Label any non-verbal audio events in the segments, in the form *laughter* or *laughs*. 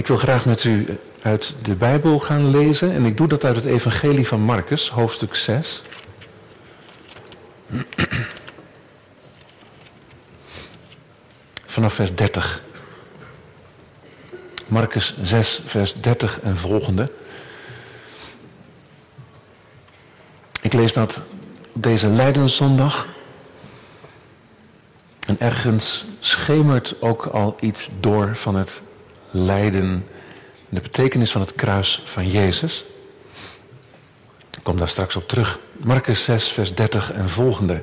Ik wil graag met u uit de Bijbel gaan lezen en ik doe dat uit het Evangelie van Marcus, hoofdstuk 6. Vanaf vers 30. Marcus 6, vers 30 en volgende. Ik lees dat op deze Leidenszondag. En ergens schemert ook al iets door van het lijden, de betekenis van het kruis van Jezus. Ik kom daar straks op terug. Marcus 6, vers 30 en volgende.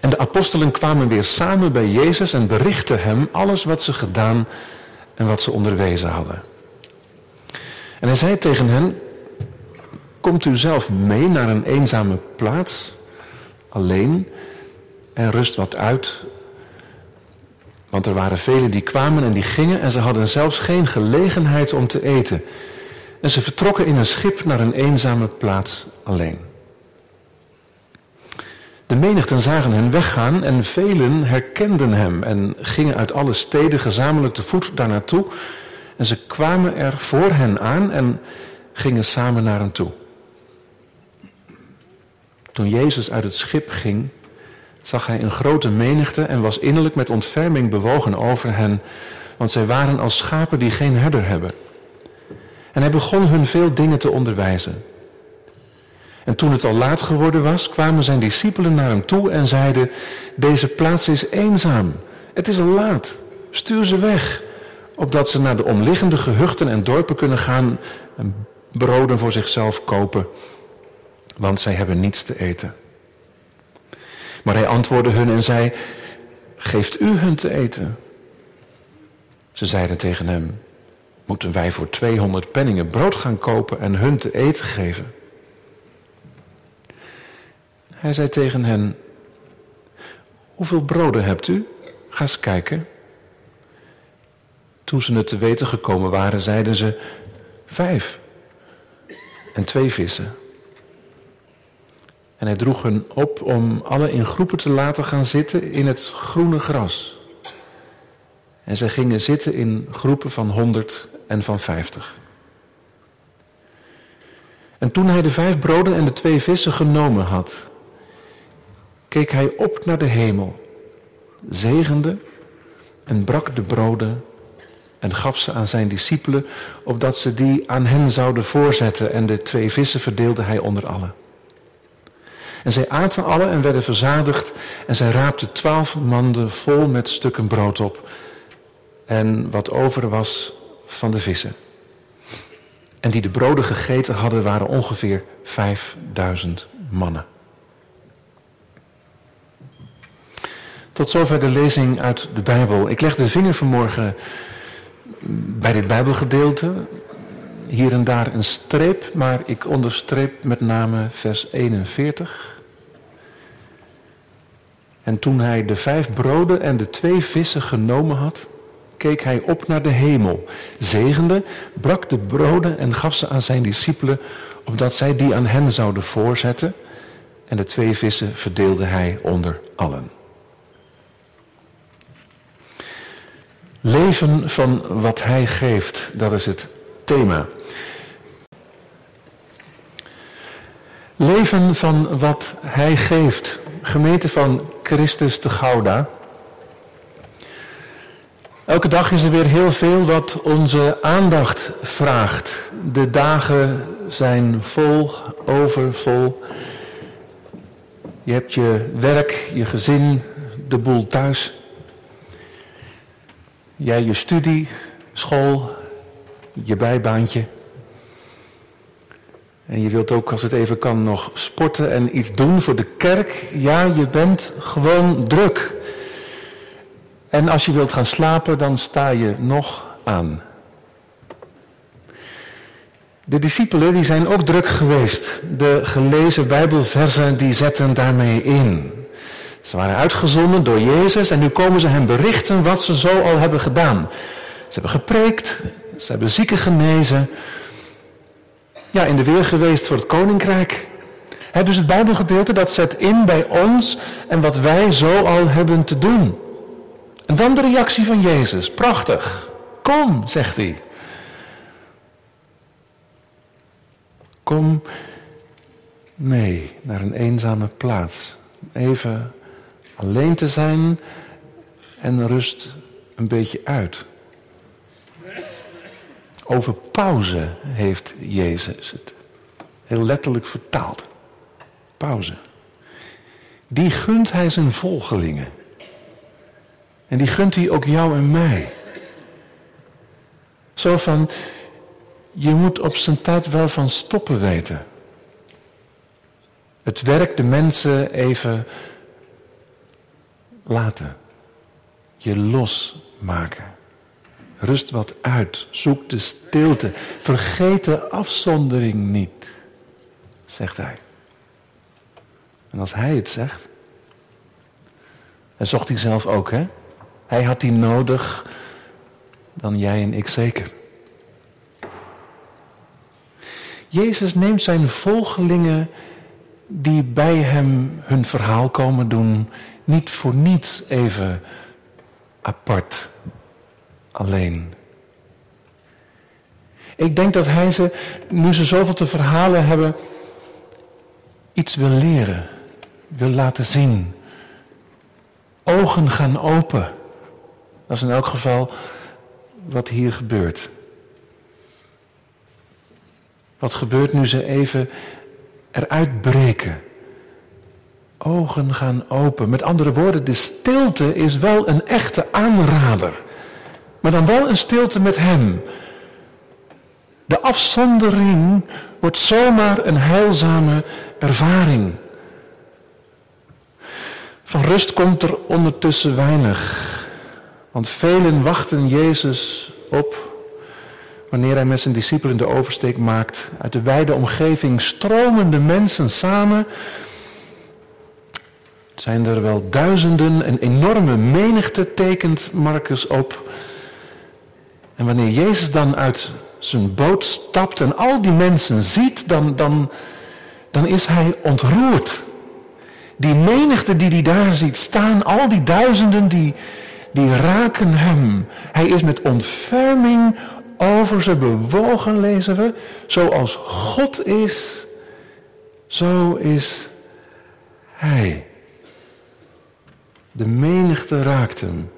En de apostelen kwamen weer samen bij Jezus en berichtten hem alles wat ze gedaan en wat ze onderwezen hadden. En hij zei tegen hen, komt u zelf mee naar een eenzame plaats, alleen, en rust wat uit. Want er waren velen die kwamen en die gingen en ze hadden zelfs geen gelegenheid om te eten. En ze vertrokken in een schip naar een eenzame plaats alleen. De menigten zagen hen weggaan en velen herkenden hem en gingen uit alle steden gezamenlijk te voet daar naartoe. En ze kwamen er voor hen aan en gingen samen naar hem toe. Toen Jezus uit het schip ging, zag hij een grote menigte en was innerlijk met ontferming bewogen over hen, want zij waren als schapen die geen herder hebben. En hij begon hun veel dingen te onderwijzen. En toen het al laat geworden was, kwamen zijn discipelen naar hem toe en zeiden, deze plaats is eenzaam, het is al laat, stuur ze weg, opdat ze naar de omliggende gehuchten en dorpen kunnen gaan en broden voor zichzelf kopen, want zij hebben niets te eten. Maar hij antwoordde hun en zei, geeft u hun te eten? Ze zeiden tegen hem, moeten wij voor 200 penningen brood gaan kopen en hun te eten geven? Hij zei tegen hen, hoeveel broden hebt u? Ga eens kijken. Toen ze het te weten gekomen waren, zeiden ze, vijf en twee vissen. En hij droeg hen op om alle in groepen te laten gaan zitten in het groene gras. En zij gingen zitten in groepen van honderd en van vijftig. En toen hij de vijf broden en de twee vissen genomen had, keek hij op naar de hemel, zegende en brak de broden en gaf ze aan zijn discipelen, opdat ze die aan hen zouden voorzetten. En de twee vissen verdeelde hij onder allen. En zij aten alle en werden verzadigd. En zij raapten twaalf manden vol met stukken brood op. En wat over was van de vissen. En die de broden gegeten hadden, waren ongeveer vijfduizend mannen. Tot zover de lezing uit de Bijbel. Ik leg de vinger vanmorgen bij dit Bijbelgedeelte. Hier en daar een streep, maar ik onderstreep met name vers 41. En toen hij de vijf broden en de twee vissen genomen had, keek hij op naar de hemel, zegende, brak de broden en gaf ze aan zijn discipelen, opdat zij die aan hen zouden voorzetten. En de twee vissen verdeelde hij onder allen. Leven van wat Hij geeft, dat is het thema. Leven van wat Hij geeft. Gemeente van Christus de Gouda. Elke dag is er weer heel veel wat onze aandacht vraagt. De dagen zijn vol, overvol. Je hebt je werk, je gezin, de boel thuis. Jij je studie, school, je bijbaantje. En je wilt ook, als het even kan, nog sporten en iets doen voor de kerk. Ja, je bent gewoon druk. En als je wilt gaan slapen, dan sta je nog aan. De discipelen die zijn ook druk geweest. De gelezen Bijbelversen die zetten daarmee in. Ze waren uitgezonden door Jezus en nu komen ze hem berichten wat ze zo al hebben gedaan. Ze hebben gepreekt, ze hebben zieken genezen. Ja, in de weer geweest voor het koninkrijk. dus het Bijbelgedeelte dat zet in bij ons en wat wij zo al hebben te doen. En dan de reactie van Jezus. Prachtig. Kom, zegt hij. Kom mee naar een eenzame plaats. Even alleen te zijn en rust een beetje uit. Over pauze heeft Jezus het heel letterlijk vertaald. Pauze. Die gunt hij zijn volgelingen. En die gunt hij ook jou en mij. Zo van, je moet op zijn tijd wel van stoppen weten. Het werk de mensen even laten. Je losmaken. Rust wat uit. Zoek de stilte. Vergeet de afzondering niet, zegt hij. En als hij het zegt, en zocht hij zelf ook, hè? Hij had die nodig, dan jij en ik zeker. Jezus neemt zijn volgelingen die bij hem hun verhaal komen doen, niet voor niets even apart, alleen. Ik denk dat hij ze, nu ze zoveel te verhalen hebben, iets wil leren, wil laten zien. Ogen gaan open. Dat is in elk geval wat hier gebeurt. Wat gebeurt nu ze even eruit breken? Ogen gaan open. Met andere woorden, de stilte is wel een echte aanrader. Maar dan wel een stilte met Hem. De afzondering wordt zomaar een heilzame ervaring. Van rust komt er ondertussen weinig. Want velen wachten Jezus op wanneer hij met zijn discipelen de oversteek maakt. Uit de wijde omgeving stromen de mensen samen. Zijn er wel duizenden, een enorme menigte tekent Marcus op. En wanneer Jezus dan uit zijn boot stapt en al die mensen ziet, dan, dan, dan is hij ontroerd. Die menigte die hij daar ziet staan, al die duizenden, die, die raken hem. Hij is met ontferming over ze bewogen, lezen we. Zoals God is, zo is hij. De menigte raakt hem.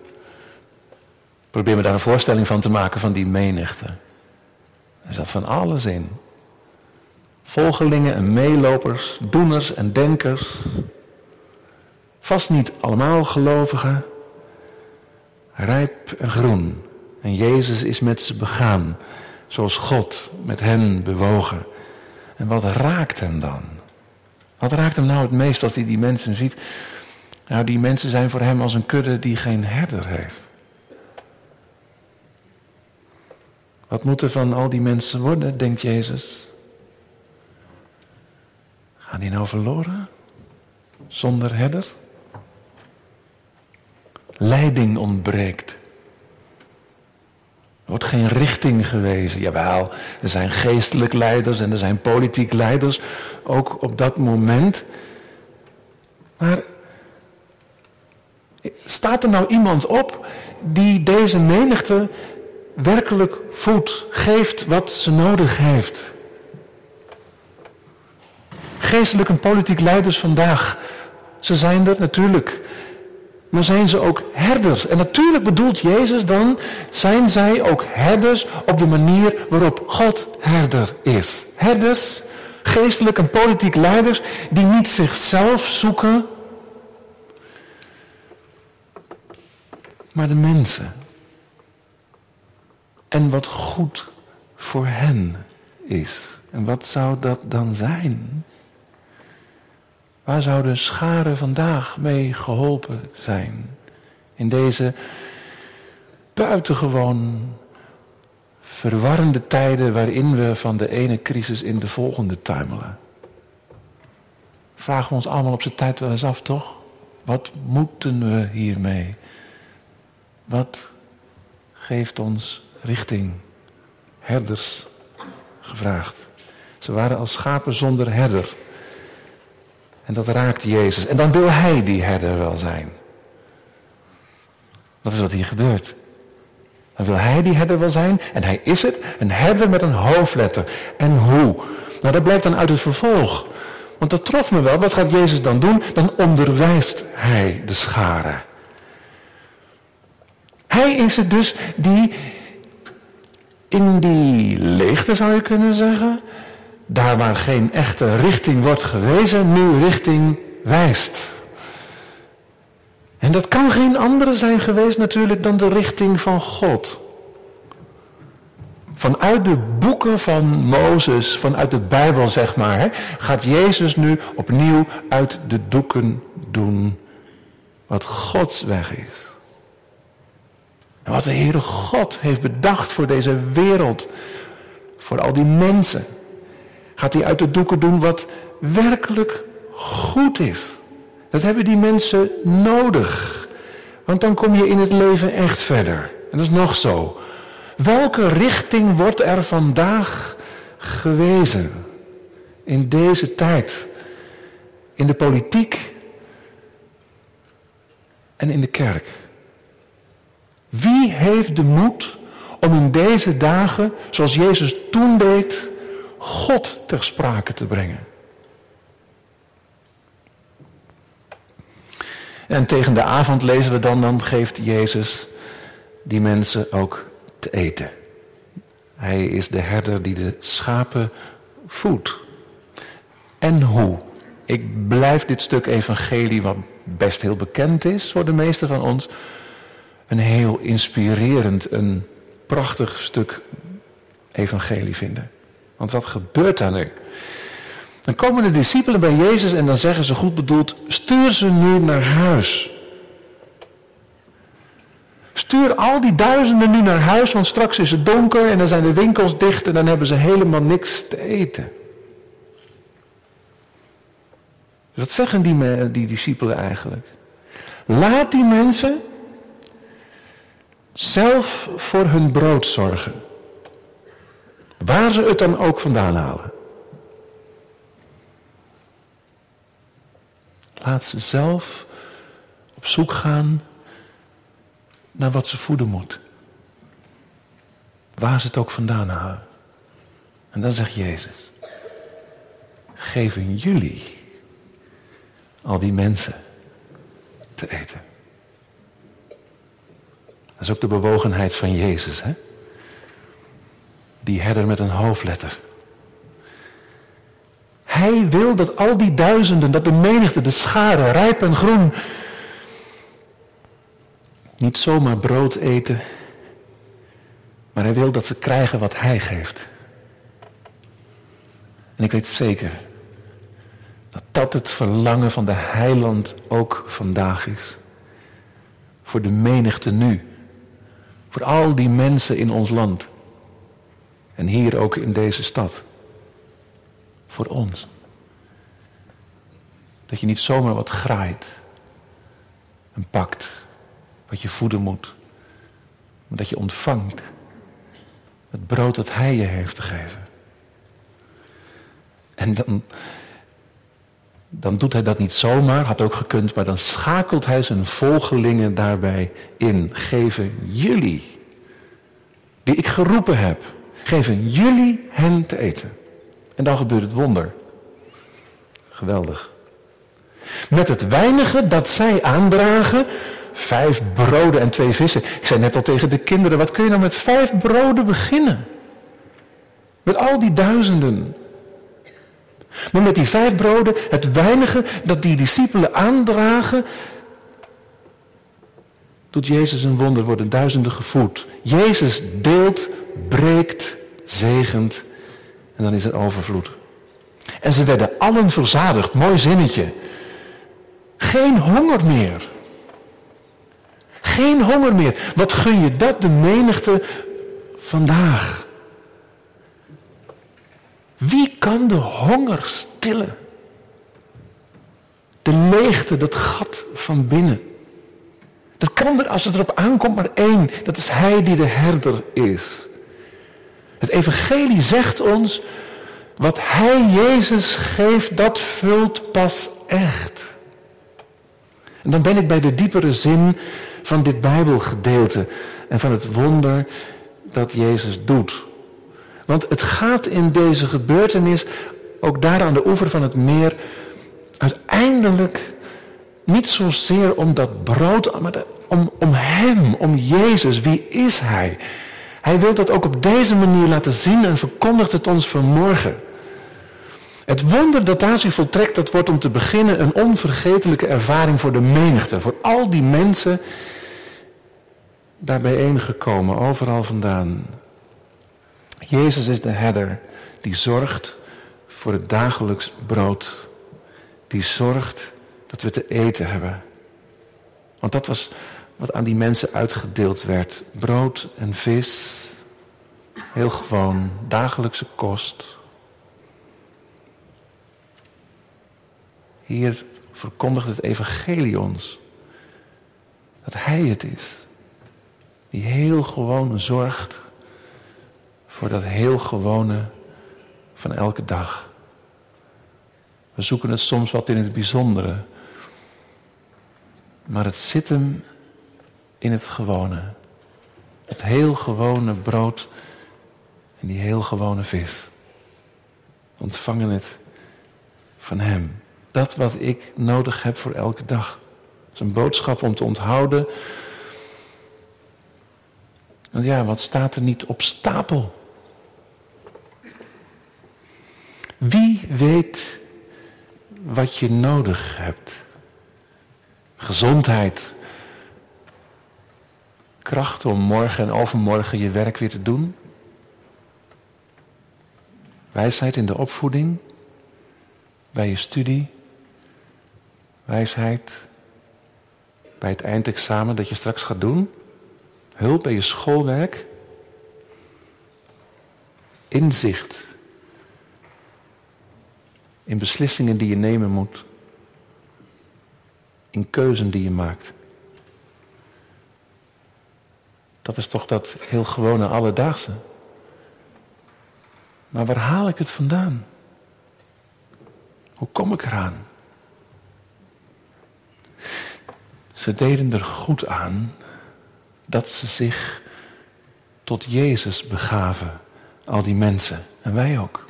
Probeer me daar een voorstelling van te maken van die menigte. Er zat van alles in. Volgelingen en meelopers, doeners en denkers. Vast niet allemaal gelovigen. Rijp en groen. En Jezus is met ze begaan, zoals God met hen bewogen. En wat raakt hem dan? Wat raakt hem nou het meest als hij die mensen ziet? Nou, die mensen zijn voor hem als een kudde die geen herder heeft. Wat moet er van al die mensen worden, denkt Jezus? Gaan die nou verloren? Zonder herder? Leiding ontbreekt. Er wordt geen richting gewezen. Jawel, er zijn geestelijk leiders en er zijn politiek leiders, ook op dat moment. Maar staat er nou iemand op die deze menigte werkelijk voedt, geeft wat ze nodig heeft? Geestelijk en politiek leiders vandaag, ze zijn er natuurlijk maar zijn ze ook herders? En natuurlijk bedoelt Jezus dan, zijn zij ook herders op de manier waarop God herder is. Herders, geestelijk en politiek leiders, die niet zichzelf zoeken, maar de mensen. En wat goed voor hen is. En wat zou dat dan zijn? Waar zou de vandaag mee geholpen zijn? In deze buitengewoon verwarrende tijden waarin we van de ene crisis in de volgende tuimelen. Vragen we ons allemaal op zijn tijd wel eens af, toch? Wat moeten we hiermee? Wat geeft ons richting? Herders gevraagd. Ze waren als schapen zonder herder. En dat raakt Jezus. En dan wil hij die herder wel zijn. Dat is wat hier gebeurt. Dan wil hij die herder wel zijn en hij is het, een herder met een hoofdletter. En hoe? Nou, dat blijkt dan uit het vervolg. Want dat trof me wel. Wat gaat Jezus dan doen? Dan onderwijst hij de scharen. Hij is het dus die in die leegte zou je kunnen zeggen, daar waar geen echte richting wordt gewezen, nu richting wijst. En dat kan geen andere zijn geweest natuurlijk dan de richting van God. Vanuit de boeken van Mozes, vanuit de Bijbel zeg maar, gaat Jezus nu opnieuw uit de doeken doen wat Gods weg is. En wat de Heere God heeft bedacht voor deze wereld, voor al die mensen, gaat hij uit de doeken doen wat werkelijk goed is. Dat hebben die mensen nodig. Want dan kom je in het leven echt verder. En dat is nog zo. Welke richting wordt er vandaag gewezen in deze tijd? In de politiek en in de kerk. Wie heeft de moed om in deze dagen, zoals Jezus toen deed, God ter sprake te brengen? En tegen de avond lezen we dan, dan geeft Jezus die mensen ook te eten. Hij is de herder die de schapen voedt. En hoe? Ik blijf dit stuk evangelie, wat best heel bekend is voor de meesten van ons, een heel inspirerend, een prachtig stuk evangelie vinden. Want wat gebeurt daar nu? Dan komen de discipelen bij Jezus en dan zeggen ze goed bedoeld, stuur ze nu naar huis. Stuur al die duizenden nu naar huis, want straks is het donker en dan zijn de winkels dicht en dan hebben ze helemaal niks te eten. Wat zeggen die, die discipelen eigenlijk? Laat die mensen zelf voor hun brood zorgen. Waar ze het dan ook vandaan halen. Laat ze zelf op zoek gaan naar wat ze voeden moet. Waar ze het ook vandaan halen. En dan zegt Jezus, geven jullie al die mensen te eten. Dat is ook de bewogenheid van Jezus. Hè? Die herder met een hoofdletter. Hij wil dat al die duizenden, dat de menigte, de scharen, rijp en groen, niet zomaar brood eten, maar hij wil dat ze krijgen wat hij geeft. En ik weet zeker dat dat het verlangen van de heiland ook vandaag is. Voor de menigte nu. Voor al die mensen in ons land. En hier ook in deze stad. Voor ons. Dat je niet zomaar wat graait en pakt wat je voeden moet. Maar dat je ontvangt het brood dat Hij je heeft te geven. En dan, dan doet hij dat niet zomaar, had ook gekund, maar dan schakelt hij zijn volgelingen daarbij in. Geven jullie, die ik geroepen heb, geven jullie hen te eten. En dan gebeurt het wonder. Geweldig. Met het weinige dat zij aandragen, vijf broden en twee vissen. Ik zei net al tegen de kinderen, wat kun je nou met vijf broden beginnen? Met al die duizenden. Maar met die vijf broden, het weinige dat die discipelen aandragen, doet Jezus een wonder, worden duizenden gevoed. Jezus deelt, breekt, zegent en dan is er overvloed. En ze werden allen verzadigd, mooi zinnetje. Geen honger meer. Geen honger meer. Wat gun je dat de menigte vandaag? Wie kan de honger stillen? De leegte, dat gat van binnen. Dat kan er, als het erop aankomt, maar één. Dat is Hij die de herder is. Het Evangelie zegt ons, wat Hij Jezus geeft, dat vult pas echt. En dan ben ik bij de diepere zin van dit Bijbelgedeelte en van het wonder dat Jezus doet. Want het gaat in deze gebeurtenis, ook daar aan de oever van het meer, uiteindelijk niet zozeer om dat brood, maar om, om Hem, om Jezus. Wie is Hij? Hij wil dat ook op deze manier laten zien en verkondigt het ons vanmorgen. Het wonder dat daar zich voltrekt, dat wordt om te beginnen een onvergetelijke ervaring voor de menigte. Voor al die mensen daar bijeengekomen, overal vandaan. Jezus is de herder die zorgt voor het dagelijks brood. Die zorgt dat we te eten hebben. Want dat was wat aan die mensen uitgedeeld werd. Brood en vis. Heel gewoon, dagelijkse kost. Hier verkondigt het evangelie ons. Dat Hij het is. Die heel gewoon zorgt voor dat heel gewone van elke dag. We zoeken het soms wat in het bijzondere. Maar het zit hem in het gewone. Het heel gewone brood en die heel gewone vis. Ontvangen het van Hem. Dat wat ik nodig heb voor elke dag. Het is een boodschap om te onthouden. Want ja, wat staat er niet op stapel? Wie weet wat je nodig hebt? Gezondheid. Kracht om morgen en overmorgen je werk weer te doen. Wijsheid in de opvoeding. Bij je studie. Wijsheid bij het eindexamen dat je straks gaat doen. Hulp bij je schoolwerk. Inzicht in beslissingen die je nemen moet. In keuzen die je maakt. Dat is toch dat heel gewone alledaagse. Maar waar haal ik het vandaan? Hoe kom ik eraan? Ze deden er goed aan dat ze zich tot Jezus begaven, al die mensen, en wij ook.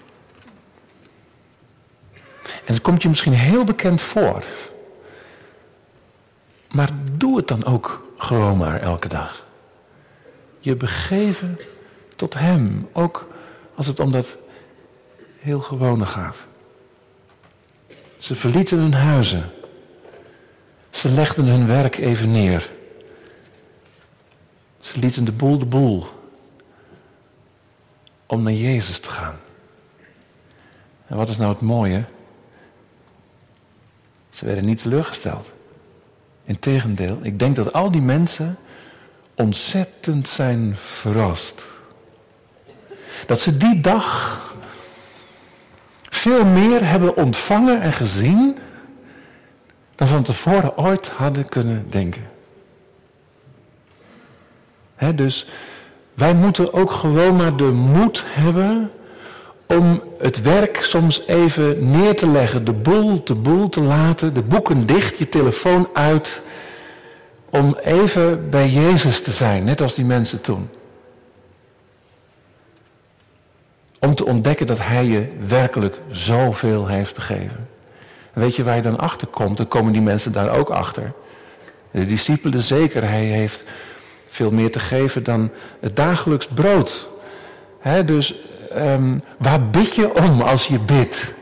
En het komt je misschien heel bekend voor. Maar doe het dan ook gewoon maar elke dag. Je begeven tot Hem, ook als het om dat heel gewone gaat. Ze verlieten hun huizen. Ze legden hun werk even neer. Ze lieten de boel de boel om naar Jezus te gaan. En wat is nou het mooie? Ze werden niet teleurgesteld. Integendeel, ik denk dat al die mensen ontzettend zijn verrast. Dat ze die dag veel meer hebben ontvangen en gezien dan van tevoren ooit hadden kunnen denken. dus wij moeten ook gewoon maar de moed hebben om het werk soms even neer te leggen, de boel te boel te laten, de boeken dicht, je telefoon uit, om even bij Jezus te zijn, net als die mensen toen. Om te ontdekken dat Hij je werkelijk zoveel heeft te geven. weet je waar je dan achter komt? Dan komen die mensen daar ook achter. De discipelen zeker, Hij heeft veel meer te geven dan het dagelijks brood. dus um, waar bid je om als je bidt?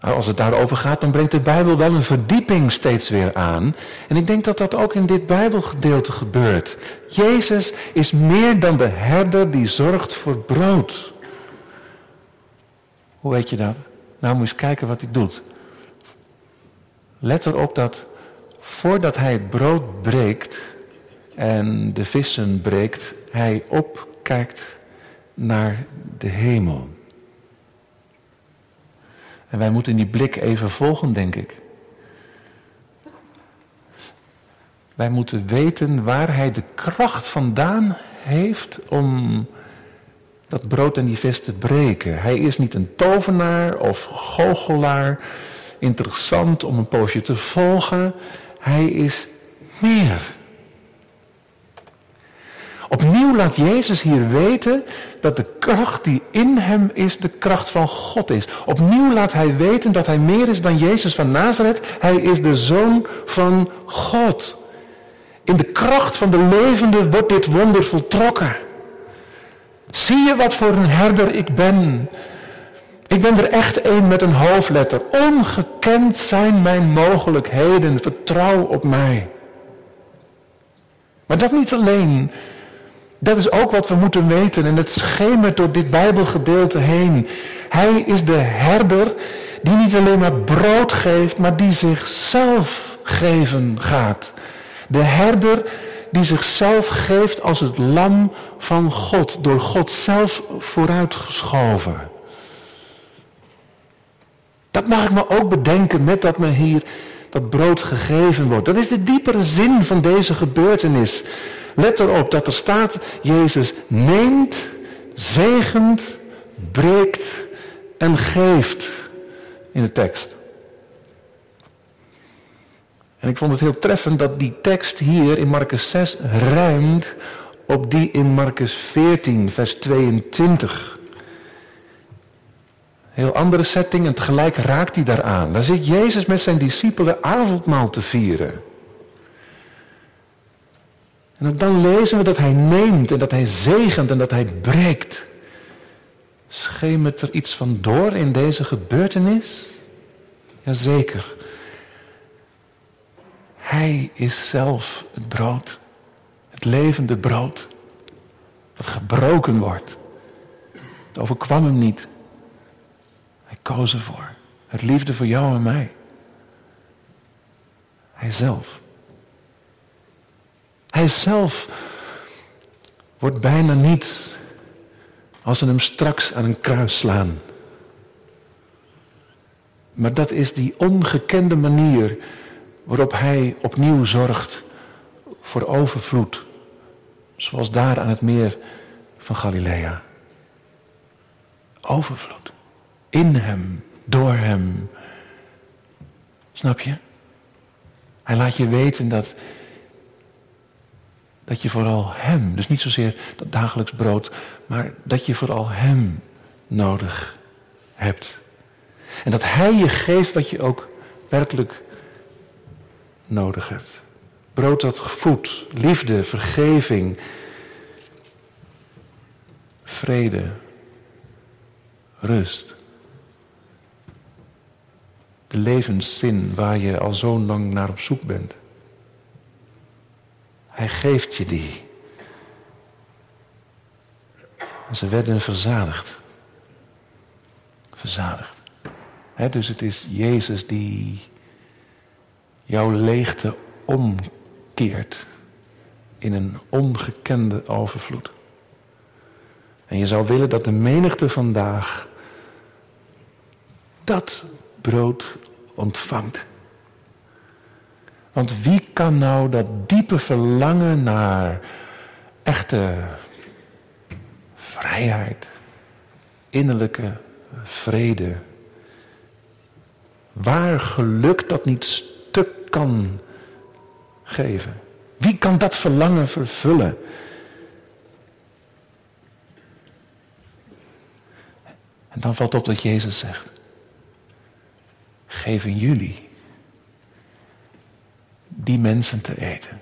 Nou, als het daarover gaat, dan brengt de Bijbel wel een verdieping steeds weer aan. En ik denk dat dat ook in dit Bijbelgedeelte gebeurt. Jezus is meer dan de herder die zorgt voor brood. Hoe weet je dat? Nou, moet eens kijken wat hij doet. Let erop dat voordat hij het brood breekt en de vissen breekt, hij op kijkt naar de hemel. En wij moeten die blik even volgen, denk ik. Wij moeten weten waar hij de kracht vandaan heeft om dat brood en die vis te breken. Hij is niet een tovenaar of goochelaar, interessant om een poosje te volgen. hij is meer. Opnieuw laat Jezus hier weten dat de kracht die in hem is, de kracht van God is. Opnieuw laat hij weten dat hij meer is dan Jezus van Nazareth. Hij is de zoon van God. In de kracht van de levende wordt dit wonder voltrokken. Zie je wat voor een herder ik ben? Ik ben er echt een met een hoofdletter. Ongekend zijn mijn mogelijkheden. Vertrouw op mij. Maar dat niet alleen. Dat is ook wat we moeten weten en het schemert door dit Bijbelgedeelte heen. Hij is de herder die niet alleen maar brood geeft, maar die zichzelf geven gaat. De herder die zichzelf geeft als het lam van God, door God zelf vooruitgeschoven. Dat mag ik me ook bedenken met dat me hier dat brood gegeven wordt. Dat is de diepere zin van deze gebeurtenis. Let erop dat er staat, Jezus neemt, zegent, breekt en geeft in de tekst. En ik vond het heel treffend dat die tekst hier in Marcus 6 ruimt op die in Marcus 14, vers 22. Heel andere setting en tegelijk raakt hij daaraan. Daar zit Jezus met zijn discipelen avondmaal te vieren. En ook dan lezen we dat hij neemt en dat hij zegent en dat hij breekt. Schemert er iets van door in deze gebeurtenis? Jazeker. Hij is zelf het brood, het levende brood, dat gebroken wordt. Het overkwam hem niet. Hij koos ervoor. Het liefde voor jou en mij. Hij zelf. Hij zelf wordt bijna niet als ze hem straks aan een kruis slaan. Maar dat is die ongekende manier waarop hij opnieuw zorgt voor overvloed. Zoals daar aan het meer van Galilea. Overvloed. In hem, door hem. Snap je? Hij laat je weten dat dat je vooral Hem, dus niet zozeer dat dagelijks brood, maar dat je vooral Hem nodig hebt. En dat Hij je geeft wat je ook werkelijk nodig hebt. Brood dat voedt, liefde, vergeving, vrede, rust. De levenszin waar je al zo lang naar op zoek bent. Hij geeft je die. En ze werden verzadigd. Verzadigd. dus het is Jezus die jouw leegte omkeert in een ongekende overvloed. En je zou willen dat de menigte vandaag dat brood ontvangt. Want wie kan nou dat diepe verlangen naar echte vrijheid, innerlijke vrede, waar geluk dat niet stuk kan geven? Wie kan dat verlangen vervullen? En dan valt op dat Jezus zegt: geven jullie die mensen te eten.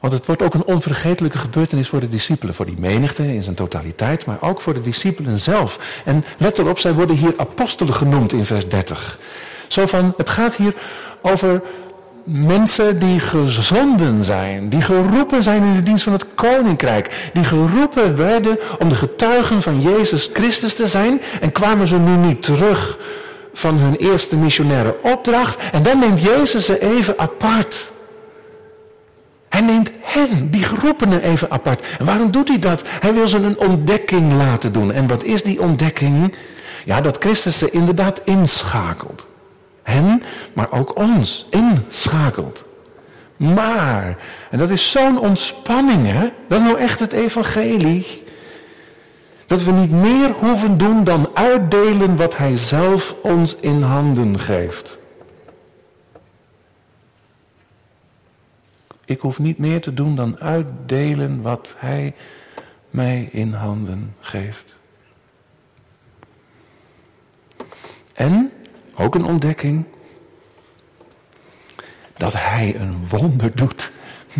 Want het wordt ook een onvergetelijke gebeurtenis voor de discipelen, voor die menigte in zijn totaliteit, maar ook voor de discipelen zelf. En let erop, zij worden hier apostelen genoemd in vers 30. Zo van, het gaat hier over mensen die gezonden zijn, die geroepen zijn in de dienst van het koninkrijk, die geroepen werden om de getuigen van Jezus Christus te zijn en kwamen ze nu niet terug van hun eerste missionaire opdracht. En dan neemt Jezus ze even apart. Hij neemt hen, die geroepenen, even apart. En waarom doet hij dat? Hij wil ze een ontdekking laten doen. En wat is die ontdekking? Ja, dat Christus ze inderdaad inschakelt. Hen, maar ook ons inschakelt. Maar, en dat is zo'n ontspanning, hè? Dat is nou echt het evangelie. Dat we niet meer hoeven doen dan uitdelen wat Hij zelf ons in handen geeft. Ik hoef niet meer te doen dan uitdelen wat Hij mij in handen geeft. En, ook een ontdekking, dat Hij een wonder doet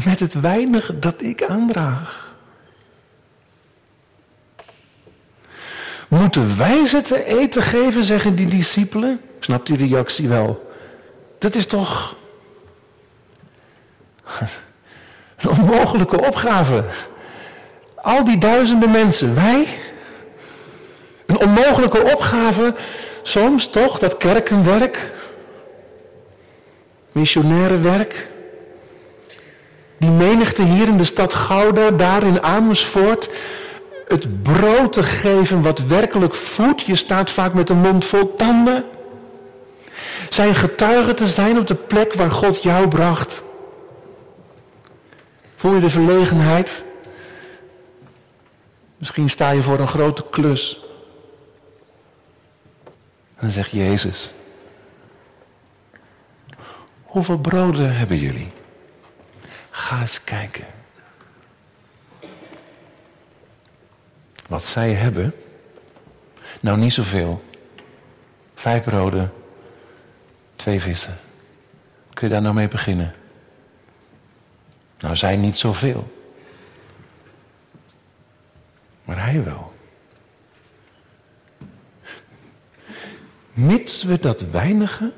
met het weinig dat ik aandraag. Moeten wij ze te eten geven, zeggen die discipelen? Snapt die reactie wel? Dat is toch *laughs* een onmogelijke opgave. Al die duizenden mensen, wij? Een onmogelijke opgave, soms toch, dat kerkenwerk, missionaire werk. Die menigte hier in de stad Gouda, daar in Amersfoort, het brood te geven wat werkelijk voedt. Je staat vaak met een mond vol tanden. Zijn getuige te zijn op de plek waar God jou bracht. Voel je de verlegenheid? Misschien sta je voor een grote klus. Dan zegt Jezus: Hoeveel broden hebben jullie? Ga eens kijken. Wat zij hebben? Nou, niet zoveel. Vijf broden, twee vissen. Kun je daar nou mee beginnen? Nou, zij niet zoveel. Maar hij wel. Mits we dat weinige,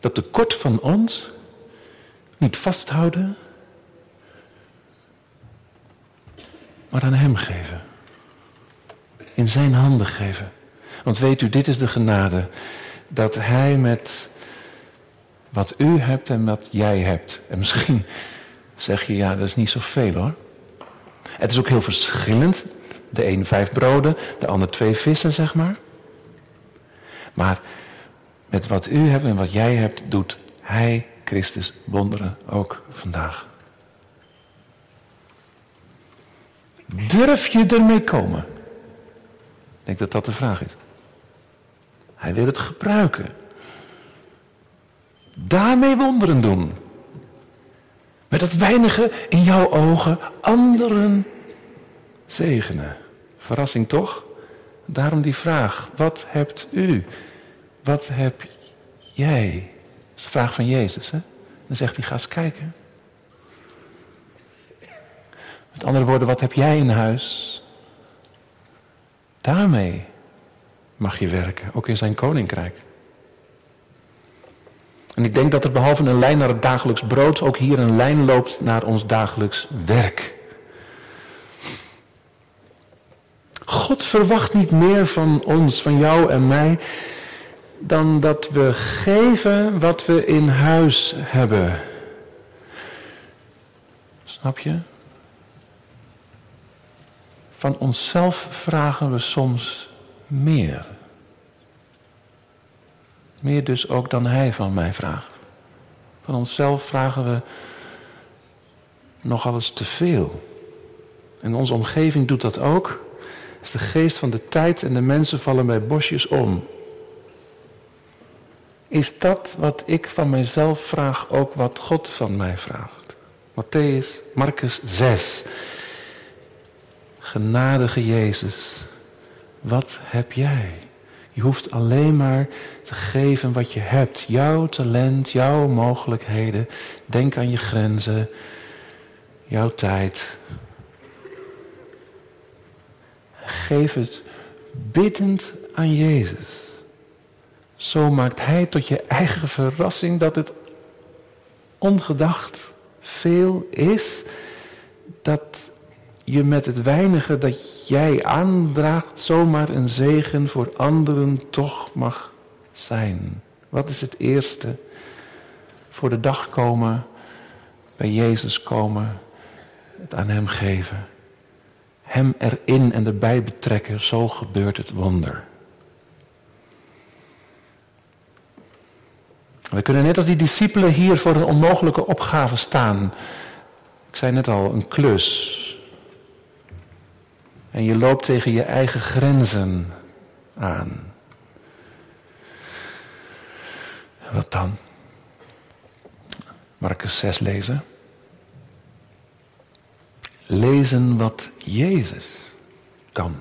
dat tekort van ons, niet vasthouden, maar aan Hem geven. In Zijn handen geven. Want weet u, dit is de genade. Dat Hij met wat u hebt en wat jij hebt. En misschien zeg je, ja, dat is niet zoveel hoor. Het is ook heel verschillend. De een vijf broden, de ander twee vissen, zeg maar. Maar met wat u hebt en wat jij hebt, doet Hij, Christus, wonderen ook vandaag. Durf je ermee komen? Ik denk dat dat de vraag is. Hij wil het gebruiken. Daarmee wonderen doen. Met dat weinige in jouw ogen anderen zegenen. Verrassing toch? Daarom die vraag. Wat hebt u? Wat heb jij? Dat is de vraag van Jezus. Hè? Dan zegt hij, ga eens kijken. Met andere woorden, wat heb jij in huis? Daarmee mag je werken, ook in zijn koninkrijk. En ik denk dat er behalve een lijn naar het dagelijks brood ook hier een lijn loopt naar ons dagelijks werk. God verwacht niet meer van ons, van jou en mij, dan dat we geven wat we in huis hebben. Snap je? Van onszelf vragen we soms meer. Meer dus ook dan Hij van mij vraagt. Van onszelf vragen we nogal eens te veel. En onze omgeving doet dat ook. Is de geest van de tijd en de mensen vallen bij bosjes om. Is dat wat ik van mijzelf vraag ook wat God van mij vraagt? Matthäus, Marcus 6. Genadige Jezus, wat heb jij? Je hoeft alleen maar te geven wat je hebt. Jouw talent, jouw mogelijkheden. Denk aan je grenzen, jouw tijd. Geef het biddend aan Jezus. Zo maakt Hij tot je eigen verrassing dat het ongedacht veel is. Dat je met het weinige dat jij aandraagt zomaar een zegen voor anderen toch mag zijn. Wat is het eerste? Voor de dag komen, bij Jezus komen, het aan Hem geven. Hem erin en erbij betrekken, zo gebeurt het wonder. We kunnen net als die discipelen hier voor een onmogelijke opgave staan. Ik zei net al, een klus. En je loopt tegen je eigen grenzen aan. Wat dan? Marcus 6 lezen. lezen wat Jezus kan.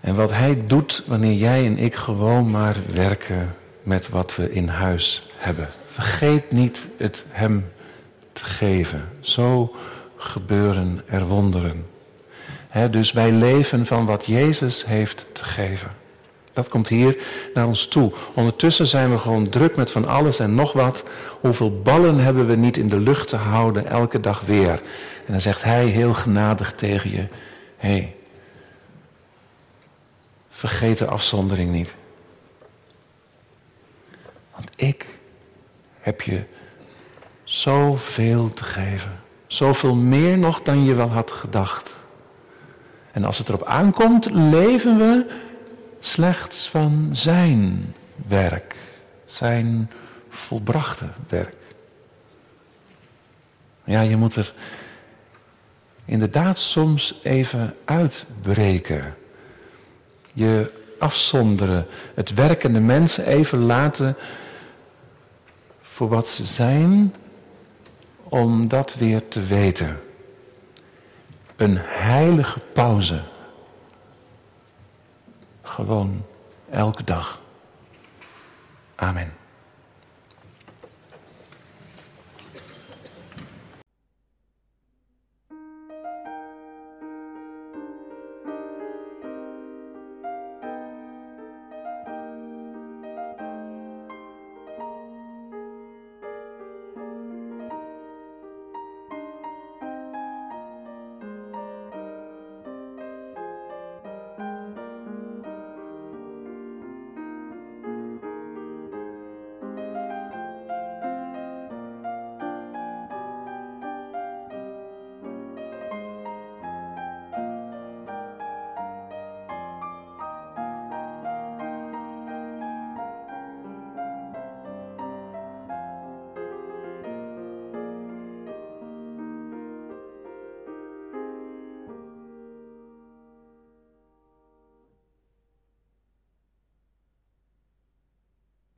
En wat Hij doet wanneer jij en ik gewoon maar werken met wat we in huis hebben. Vergeet niet het Hem te geven. Zo gebeuren er wonderen. dus wij leven van wat Jezus heeft te geven. Dat komt hier naar ons toe. Ondertussen zijn we gewoon druk met van alles en nog wat. Hoeveel ballen hebben we niet in de lucht te houden elke dag weer? En dan zegt hij heel genadig tegen je: Hé, hey, vergeet de afzondering niet. Want ik heb je zoveel te geven. Zoveel meer nog dan je wel had gedacht. En als het erop aankomt, leven we slechts van zijn werk, zijn volbrachte werk. Ja, je moet er inderdaad soms even uitbreken. Je afzonderen, het werkende mensen even laten voor wat ze zijn, om dat weer te weten. Een heilige pauze gewoon elke dag. Amen.